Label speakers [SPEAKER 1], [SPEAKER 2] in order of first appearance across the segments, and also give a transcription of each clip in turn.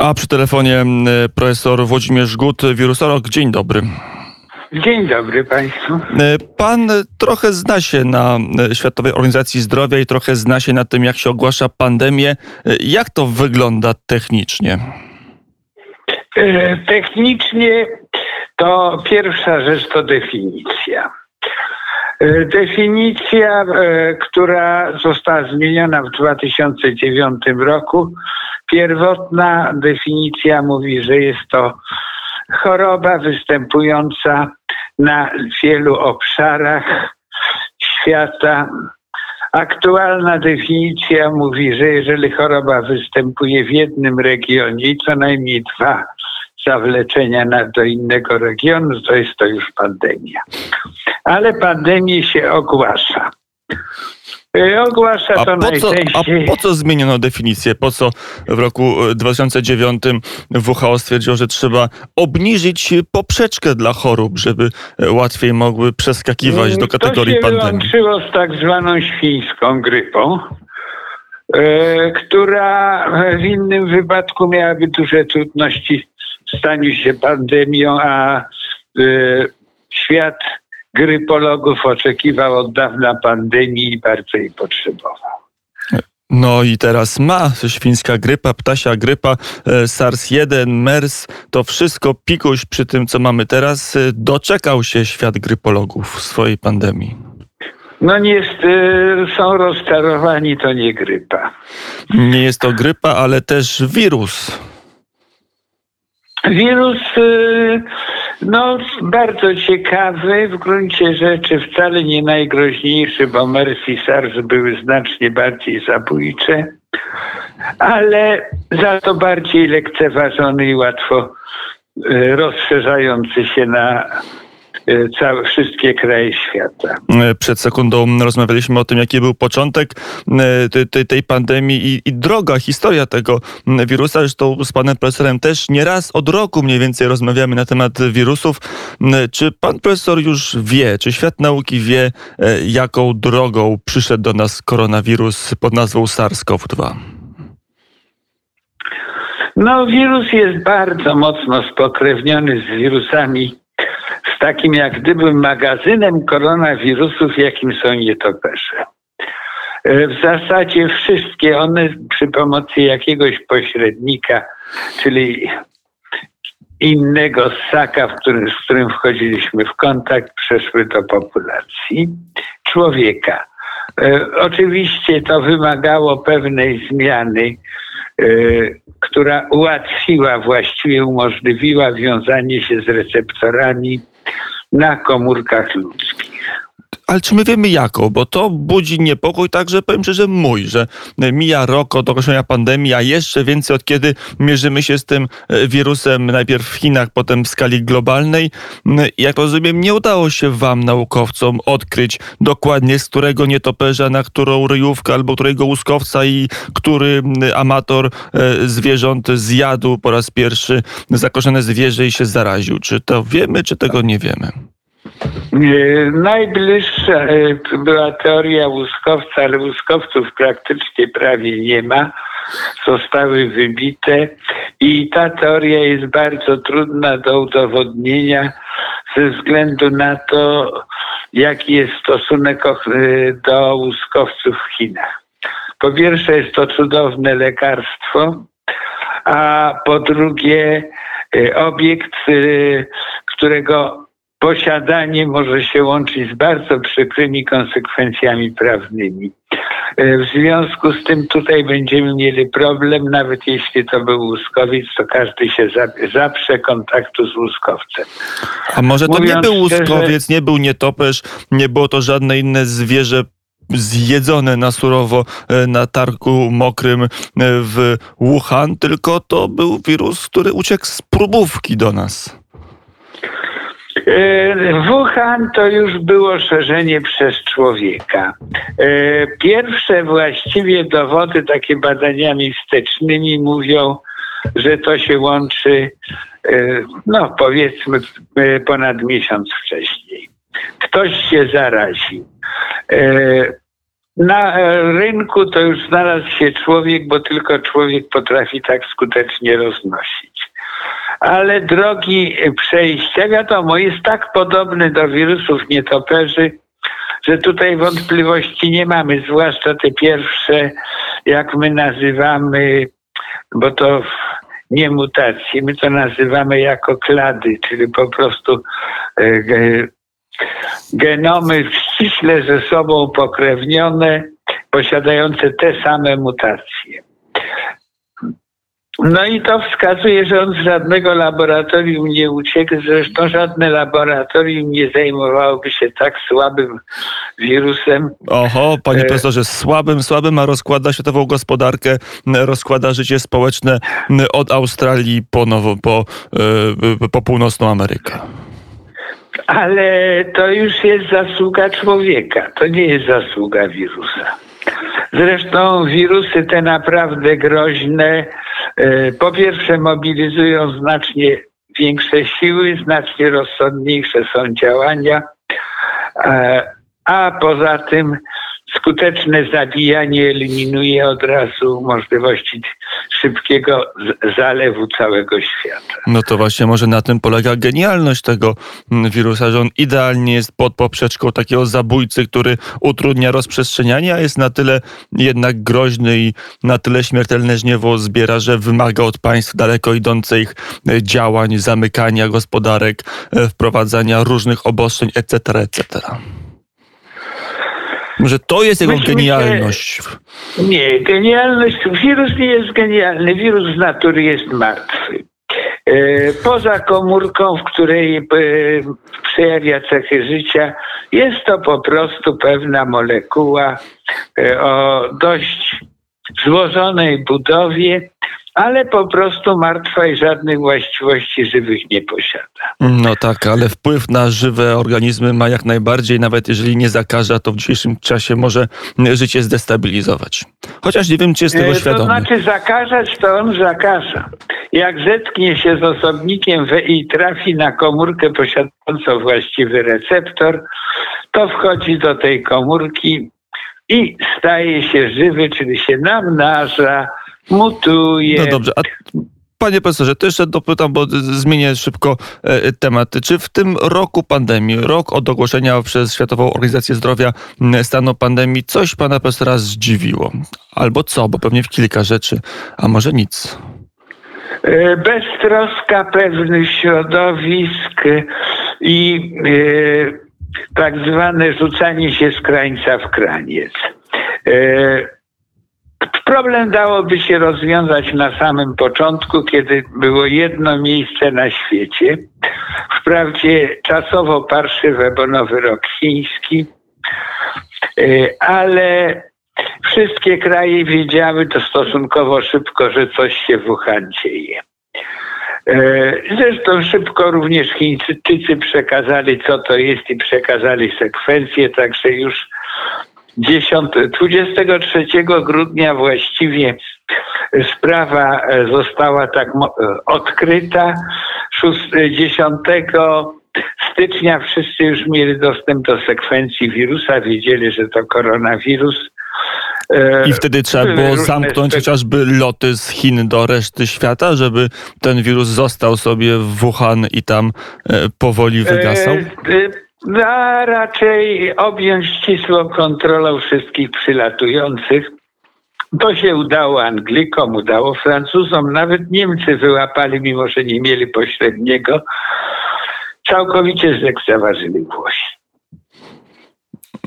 [SPEAKER 1] A przy telefonie profesor Włodzimierz Gut, wirusolog. Dzień dobry.
[SPEAKER 2] Dzień dobry Państwu.
[SPEAKER 1] Pan trochę zna się na Światowej Organizacji Zdrowia i trochę zna się na tym, jak się ogłasza pandemię. Jak to wygląda technicznie?
[SPEAKER 2] E, technicznie to pierwsza rzecz to definicja. E, definicja, e, która została zmieniona w 2009 roku, pierwotna definicja mówi, że jest to choroba występująca na wielu obszarach świata. Aktualna definicja mówi, że jeżeli choroba występuje w jednym regionie co najmniej dwa zawleczenia na, do innego regionu, to jest to już pandemia. Ale pandemię się ogłasza. E, ogłasza
[SPEAKER 1] a
[SPEAKER 2] to
[SPEAKER 1] po co. A po co zmieniono definicję? Po co w roku 2009 WHO stwierdziło, że trzeba obniżyć poprzeczkę dla chorób, żeby łatwiej mogły przeskakiwać do kategorii
[SPEAKER 2] to się
[SPEAKER 1] pandemii?
[SPEAKER 2] wyłączyło z tak zwaną świńską grypą, e, która w innym wypadku miałaby duże trudności w staniu się pandemią, a e, świat grypologów oczekiwał od dawna pandemii i bardzo jej potrzebował.
[SPEAKER 1] No i teraz ma świńska grypa, ptasia grypa, e, SARS-1, MERS, to wszystko pikuś przy tym, co mamy teraz. E, doczekał się świat grypologów swojej pandemii.
[SPEAKER 2] No niestety są rozczarowani, to nie grypa.
[SPEAKER 1] Nie jest to grypa, ale też wirus.
[SPEAKER 2] Wirus y, no, bardzo ciekawy, w gruncie rzeczy wcale nie najgroźniejszy, bo MERS i SARS były znacznie bardziej zabójcze, ale za to bardziej lekceważony i łatwo y, rozszerzający się na całe, wszystkie kraje świata.
[SPEAKER 1] E, przed sekundą rozmawialiśmy o tym, jaki był początek e, tej, tej pandemii i, i, droga, historia tego wirusa. Zresztą z panem profesorem też nieraz od roku mniej więcej rozmawiamy na temat wirusów. Czy pan profesor już wie, czy świat nauki wie, jaką drogą przyszedł do nas koronawirus pod nazwą SARS-CoV-2?
[SPEAKER 2] No, wirus jest bardzo mocno spokrewniony z wirusami takim jak gdyby magazynem koronawirusów, jakim są nietoperze. E, w zasadzie wszystkie one przy pomocy jakiegoś pośrednika, czyli innego ssaka, w którym, z którym wchodziliśmy w kontakt, przeszły do populacji człowieka. E, oczywiście to wymagało pewnej zmiany e, która ułatwiła, właściwie umożliwiła wiązanie się z receptorami na komórkach ludzkich.
[SPEAKER 1] Ale czy my wiemy jaką? Bo to budzi niepokój także, powiem szczerze, mój, że mija rok od ogłoszenia pandemii, a jeszcze więcej od kiedy mierzymy się z tym e, wirusem najpierw w Chinach, potem w skali globalnej. Jak rozumiem, nie udało się wam, naukowcom, odkryć dokładnie z którego nietoperza, na którą ryjówkę albo którego łuskowca i który amator e, zwierząt zjadł po raz pierwszy zakoszone zwierzę i się zaraził. Czy to wiemy, czy tego nie wiemy?
[SPEAKER 2] Najbliższa e, była teoria łuskowca, ale łuskowców praktycznie prawie nie ma. Zostały wybite i ta teoria jest bardzo trudna do udowodnienia ze względu na to, jaki jest stosunek e, do łuskowców w Chinach. Po pierwsze jest to cudowne lekarstwo, a po drugie e, obiekt, którego posiadanie może się łączyć z bardzo przykrymi konsekwencjami prawnymi. E, w związku z tym tutaj będziemy mieli problem, nawet jeśli to był łuskowiec, to każdy się zaprze kontaktu z łuskowcem.
[SPEAKER 1] A może to Mówiąc nie był łuskowiec, nie był nietoperz, nie było to żadne inne zwierzę zjedzone na surowo e, na targu mokrym e, w Wuhan, tylko to był wirus, który uciekł z próbówki do nas.
[SPEAKER 2] E, Wuhan to już było szerzenie przez człowieka. E, pierwsze właściwie dowody, takie badaniami wstecznymi mówią, że to się łączy, e, no powiedzmy, ponad miesiąc wcześniej. Ktoś się zaraził. na rynku to już znalazł się człowiek, bo tylko człowiek potrafi tak skutecznie roznosić. Ale drogi przejścia, wiadomo, jest tak podobny do wirusów nietoperzy, że tutaj wątpliwości nie mamy, zwłaszcza te pierwsze, jak my nazywamy, bo to nie mutacje, my to nazywamy jako klady, czyli po prostu e, genomy ściśle ze sobą pokrewnione, posiadające te same mutacje. No i to wskazuje, że on z żadnego laboratorium nie uciekł. Zresztą żadne laboratorium nie zajmowałoby się tak słabym wirusem.
[SPEAKER 1] Oho, panie e, profesorze, słabym, słabym, a rozkłada światową gospodarkę, rozkłada życie społeczne od Australii po, nowo, po, e, po północną Amerykę.
[SPEAKER 2] Ale to już jest zasługa człowieka, to nie jest zasługa wirusa. Zresztą wirusy te naprawdę groźne, po pierwsze mobilizują znacznie większe siły, znacznie rozsądniejsze są działania, e, a poza tym skuteczne zabijanie eliminuje od razu możliwości szybkiego zalewu całego świata.
[SPEAKER 1] No to właśnie może na tym polega genialność tego mm, wirusa, że on idealnie jest pod poprzeczką takiego zabójcy, który utrudnia rozprzestrzenianie, a jest na tyle jednak groźny i na tyle śmiertelne żniewo zbiera, że wymaga od państw daleko idących e, działań, zamykania gospodarek, e, wprowadzania różnych obostrzeń, etc., etc. Może to jest jego Myśmy genialność.
[SPEAKER 2] Nie, genialność. Wirus nie jest genialny. Wirus z natury jest martwy. E, poza komórką, w której e, przejawia cechy życia, jest to po prostu pewna molekuła e, o dość złożonej budowie, ale po prostu martwa i żadnych właściwości żywych nie posiada.
[SPEAKER 1] No tak, ale wpływ na żywe organizmy ma jak najbardziej, nawet jeżeli nie zakaża, to w dzisiejszym czasie może życie zdestabilizować. Chociaż nie wiem, czy jest tego e, świadomy.
[SPEAKER 2] To znaczy zakażać, to on zakaża. Jak zetknie się z osobnikiem i trafi na komórkę posiadającą właściwy receptor, to wchodzi do tej komórki i staje się żywy, czyli się namnaża, mutuje.
[SPEAKER 1] No dobrze, a Panie profesorze, to jeszcze dopytam, bo zmienię szybko e, temat. Czy w tym roku pandemii, rok od ogłoszenia przez Światową Organizację Zdrowia stanu pandemii, coś pana profesora zdziwiło? Albo co? Bo pewnie w kilka rzeczy, a może nic.
[SPEAKER 2] E, beztroska pewnych środowisk i e, tak zwane rzucanie się z krańca w kraniec. Problem dałoby się rozwiązać na samym początku, kiedy było jedno miejsce na świecie. Wprawdzie czasowo parszywe, bo nowy rok chiński, e, ale wszystkie kraje wiedziały to stosunkowo szybko, że coś się w Wuhan dzieje. E, zresztą szybko również Chińczycy przekazali, co to jest i przekazali sekwencję, także już 10, 23 grudnia właściwie sprawa e, została tak e, odkryta. 10 stycznia wszyscy już mieli dostęp do sekwencji wirusa, wiedzieli, że to koronawirus.
[SPEAKER 1] E, I wtedy trzeba było zamknąć chociażby loty z Chin do reszty świata, żeby ten wirus został sobie w Wuhan i tam powoli wygasał?
[SPEAKER 2] A raczej objąć ścisłą kontrolą wszystkich przylatujących. To się udało Anglikom, udało Francuzom, nawet Niemcy wyłapali, mimo że nie mieli pośredniego. Całkowicie zlekceważyli Włosi.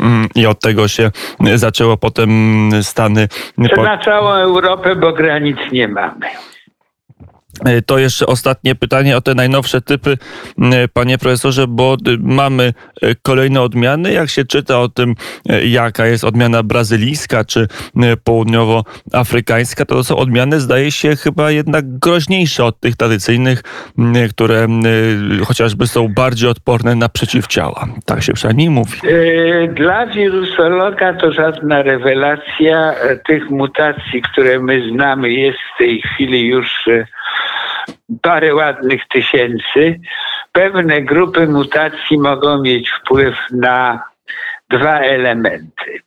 [SPEAKER 1] Mm, I od tego się zaczęło potem Stany.
[SPEAKER 2] Na całą Europę, bo granic nie mamy.
[SPEAKER 1] E, to jeszcze ostatnie pytanie o te najnowsze typy, e, panie profesorze, bo mamy e, kolejne odmiany. Jak się czyta o tym, jaka jest odmiana brazylijska czy południowoafrykańska, to są odmiany, zdaje się, chyba jednak groźniejsze od tych tradycyjnych, które chociażby są bardziej odporne na przeciwciała. Tak się przynajmniej mówi.
[SPEAKER 2] Dla wirusologa to żadna rewelacja. Tych mutacji, które my znamy, jest w tej chwili już parę ładnych tysięcy. Pewne grupy mutacji mogą mieć wpływ na dwa elementy.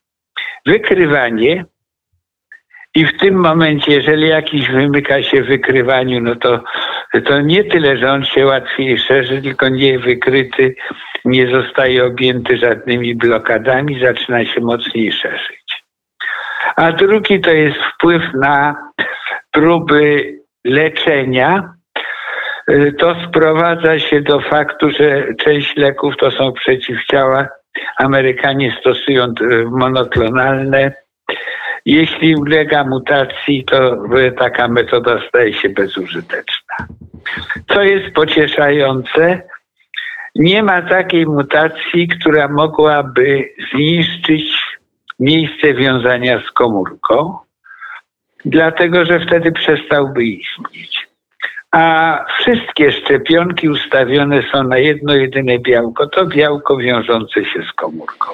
[SPEAKER 2] wykrywanie i w tym momencie, jeżeli jakiś wymyka się wykrywaniu, no to, to nie tyle, że on się łatwiej szerzy, tylko nie wykryty, nie zostaje objęty żadnymi blokadami, zaczyna się mocniej szerzyć. A drugi to jest wpływ na próby leczenia. To sprowadza się do faktu, że część leków to są przeciwciała. Amerykanie stosują e, monoklonalne jeśli ulega mutacji, to taka metoda staje się bezużyteczna. Co jest pocieszające, nie ma takiej mutacji, która mogłaby zniszczyć miejsce wiązania z komórką, dlatego że wtedy przestałby istnieć. A wszystkie szczepionki ustawione są na jedno jedyne białko, to białko wiążące się z komórką.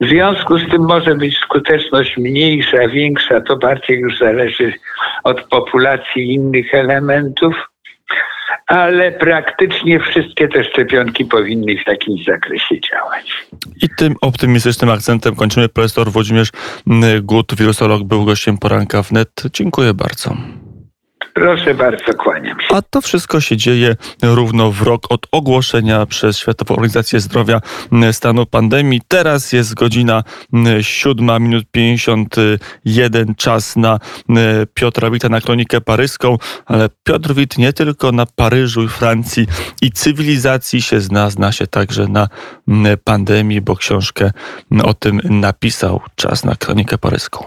[SPEAKER 2] W związku z tym może być skuteczność mniejsza, większa, to bardziej już zależy od populacji innych elementów, ale praktycznie wszystkie te szczepionki powinny w takim zakresie działać.
[SPEAKER 1] I tym optymistycznym akcentem kończymy. Profesor Włodzimierz Gut, wirusolog, był gościem poranka wnet. Dziękuję bardzo.
[SPEAKER 2] Proszę bardzo, kłaniam się.
[SPEAKER 1] A to wszystko się dzieje równo w rok od ogłoszenia przez Światową Organizację Zdrowia stanu pandemii. Teraz jest godzina 7 minut 51 czas na Piotra Wita na kronikę paryską, ale Piotr Wit nie tylko na Paryżu i Francji i cywilizacji się zna, zna się także na pandemii, bo książkę o tym napisał. Czas na kronikę paryską.